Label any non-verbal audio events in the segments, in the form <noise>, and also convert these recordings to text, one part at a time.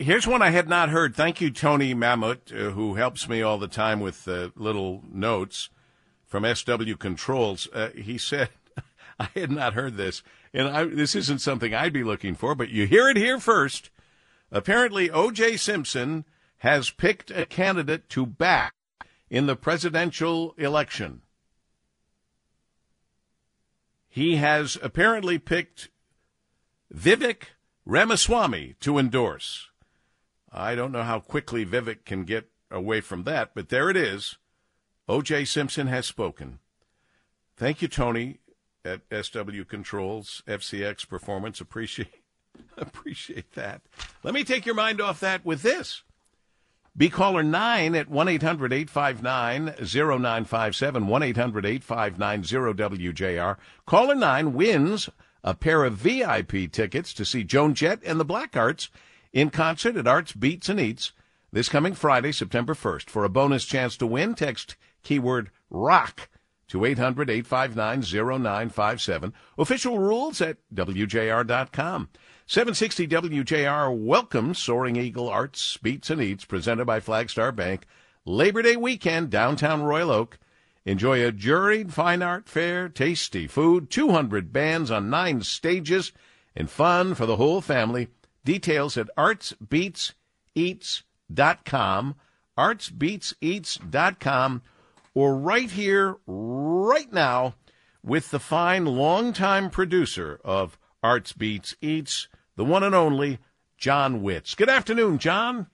here's one I had not heard. Thank you, Tony Mamut, uh, who helps me all the time with uh, little notes from SW Controls. Uh, he said, <laughs> I had not heard this, and I, this isn't something I'd be looking for, but you hear it here first. Apparently, O.J. Simpson has picked a candidate to back in the presidential election. He has apparently picked Vivek Ramaswamy to endorse. I don't know how quickly Vivek can get away from that, but there it is. O.J. Simpson has spoken. Thank you, Tony, at SW Controls, FCX Performance. Appreciate <laughs> appreciate that. Let me take your mind off that with this. Be caller 9 at 1 800 859 0957, 1 800 859 0WJR. Caller 9 wins a pair of VIP tickets to see Joan Jett and the Black Blackhearts in concert at Arts Beats and Eats this coming Friday, September 1st. For a bonus chance to win, text keyword ROCK to 800 859 0957. Official rules at WJR.com. 760 WJR welcomes Soaring Eagle Arts, Beats and Eats, presented by Flagstar Bank. Labor Day weekend, downtown Royal Oak. Enjoy a juried fine art fair, tasty food, 200 bands on nine stages, and fun for the whole family. Details at artsbeatseats.com, artsbeatseats.com, or right here, right now, with the fine longtime producer of Arts Beats Eats, the one and only Jon Witz. Good afternoon, John.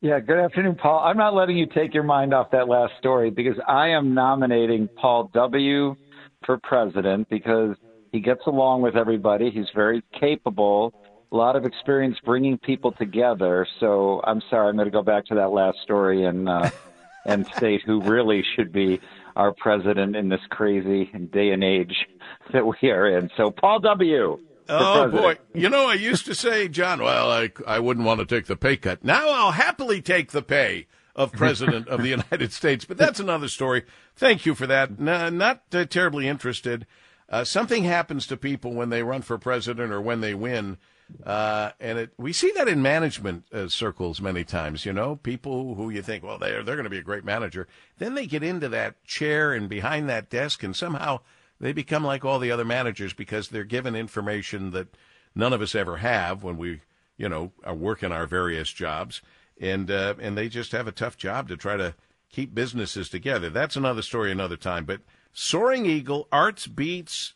Yeah, good afternoon, Paul. I'm not letting you take your mind off that last story because I am nominating Paul W. for president because he gets along with everybody. He's very capable, a lot of experience bringing people together. So I'm sorry, I'm going to go back to that last story and uh, <laughs> and state who really should be our president in this crazy day and age that we are in. So Paul W. Oh boy! You know, I used to say, Jon, well, I I wouldn't want to take the pay cut. Now I'll happily take the pay of president of the <laughs> United States. But that's another story. Thank you for that. No, not uh, terribly interested. Uh, something happens to people when they run for president or when they win, uh, and it, we see that in management uh, circles many times. You know, people who you think, well, they're they're going to be a great manager, then they get into that chair and behind that desk, and somehow they become like all the other managers because they're given information that none of us ever have when we, you know, are working our various jobs, and uh, and they just have a tough job to try to keep businesses together. That's another story, another time. But Soaring Eagle, Arts Beats.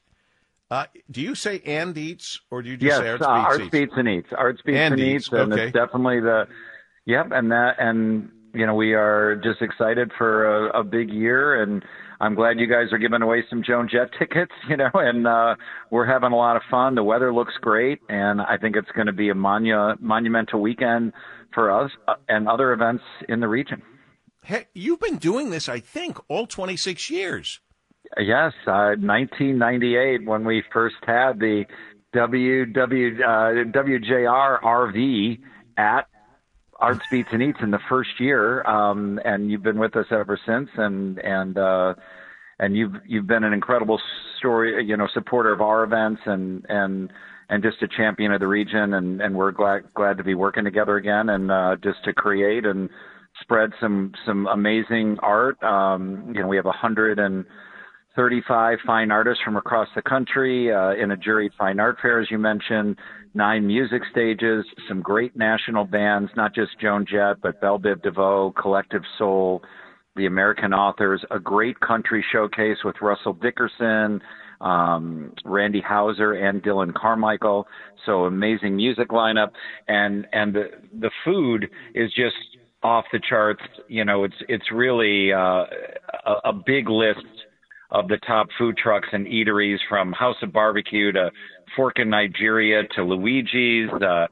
Uh, do you say and eats or do you just yes, say Arts uh, Beats? Arts eats? Beats and Eats. Arts Beats and, and Eats, Eats, and okay. it's definitely the. Yep, and that and you know we are just excited for a, a big year and I'm glad you guys are giving away some Joan Jett tickets, <laughs> you know, and uh, we're having a lot of fun. The weather looks great, and I think it's going to be a monu- monumental weekend for us uh, and other events in the region. Hey, you've been doing this, I think, all 26 years. Yes, uh, 1998 when we first had the WW, uh, WJR RV at Arts Beats and Eats in the first year, um, and you've been with us ever since, and and uh, and you've you've been an incredible story, you know, supporter of our events, and and and just a champion of the region, and and we're glad glad to be working together again, and uh, just to create and spread some some amazing art. Um, you know, we have a hundred and 35 fine artists from across the country uh, in a juried fine art fair, as you mentioned, nine music stages, some great national bands, not just Joan Jett, but Bell Biv DeVoe, Collective Soul, the American Authors, a great country showcase with Russell Dickerson, um, Randy Houser, and Dillon Carmichael. So amazing music lineup, and and the the food is just off the charts. You know, it's it's really uh, a, a big list of the top food trucks and eateries from House of Barbecue to Fork in Nigeria to Luigi's, uh,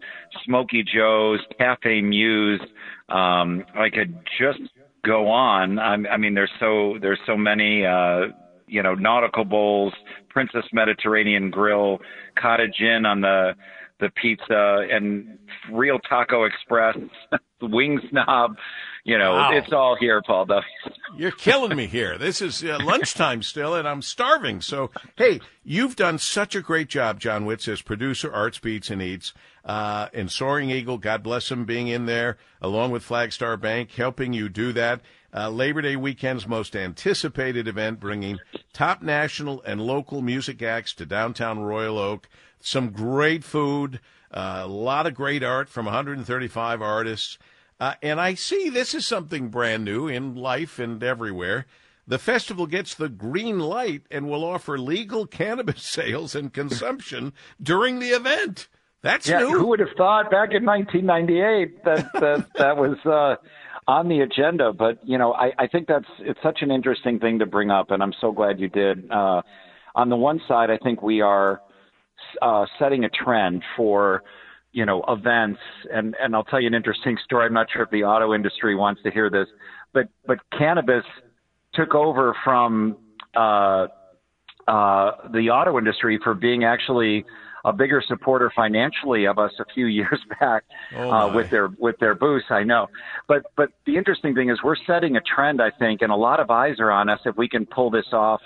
Smoky Joe's, Cafe Muse. Um, I could just go on. I, I mean, there's so there's so many. Uh, you know, nautical bowls, Princess Mediterranean Grill, Cottage Inn on the the pizza and real Taco Express, <laughs> Wing Snob. You know, Wow. it's all here, Paul. Though. <laughs> You're killing me here. This is uh, lunchtime still, and I'm starving. So, hey, you've done such a great job, Jon Witz, as producer, Arts Beats and Eats, uh, and Soaring Eagle. God bless him, being in there along with Flagstar Bank, helping you do that. Uh, Labor Day weekend's most anticipated event, bringing top national and local music acts to downtown Royal Oak. Some great food, uh, a lot of great art from 135 artists. Uh, and I see this is something brand new in life and everywhere. The festival gets the green light and will offer legal <laughs> cannabis sales and consumption during the event. That's Yeah, new. who would have thought back in 1998 that that <laughs> that was uh, on the agenda? But you know, I, I think that's it's such an interesting thing to bring up, and I'm so glad you did. Uh, on the one side, I think we are uh, setting a trend for you know events, and and I'll tell you an interesting story. I'm not sure if the auto industry wants to hear this, but but cannabis took over from uh, uh, the auto industry for being actually a bigger supporter financially of us a few <laughs> years back Oh, uh, with their with their boost. I know, but but the interesting thing is we're setting a trend. I think, and a lot of eyes are on us if we can pull this off.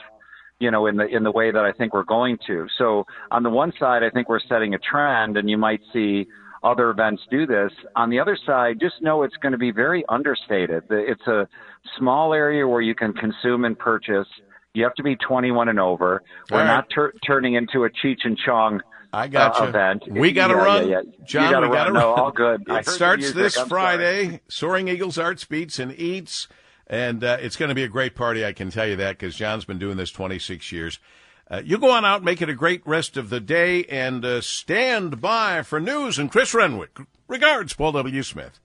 You know, in the in the way that I think we're going to. So on the one side, I think we're setting a trend, and you might see other events do this. On the other side, just know it's going to be very understated. It's a small area where you can consume and purchase. You have to be 21 and over. We're right. not tur- turning into a Cheech and Chong I got uh, you. event. We got to Yeah, run. yeah, yeah. Jon, gotta we got to run. run. No, all good. It starts this Friday. Soaring Eagles Arts Beats and Eats. And uh, it's going to be a great party, I can tell you that, because Jon's been doing this 26 years. Uh, you go on out, make it a great rest of the day, and uh, stand by for news and Chris Renwick. Regards, Paul W. Smith.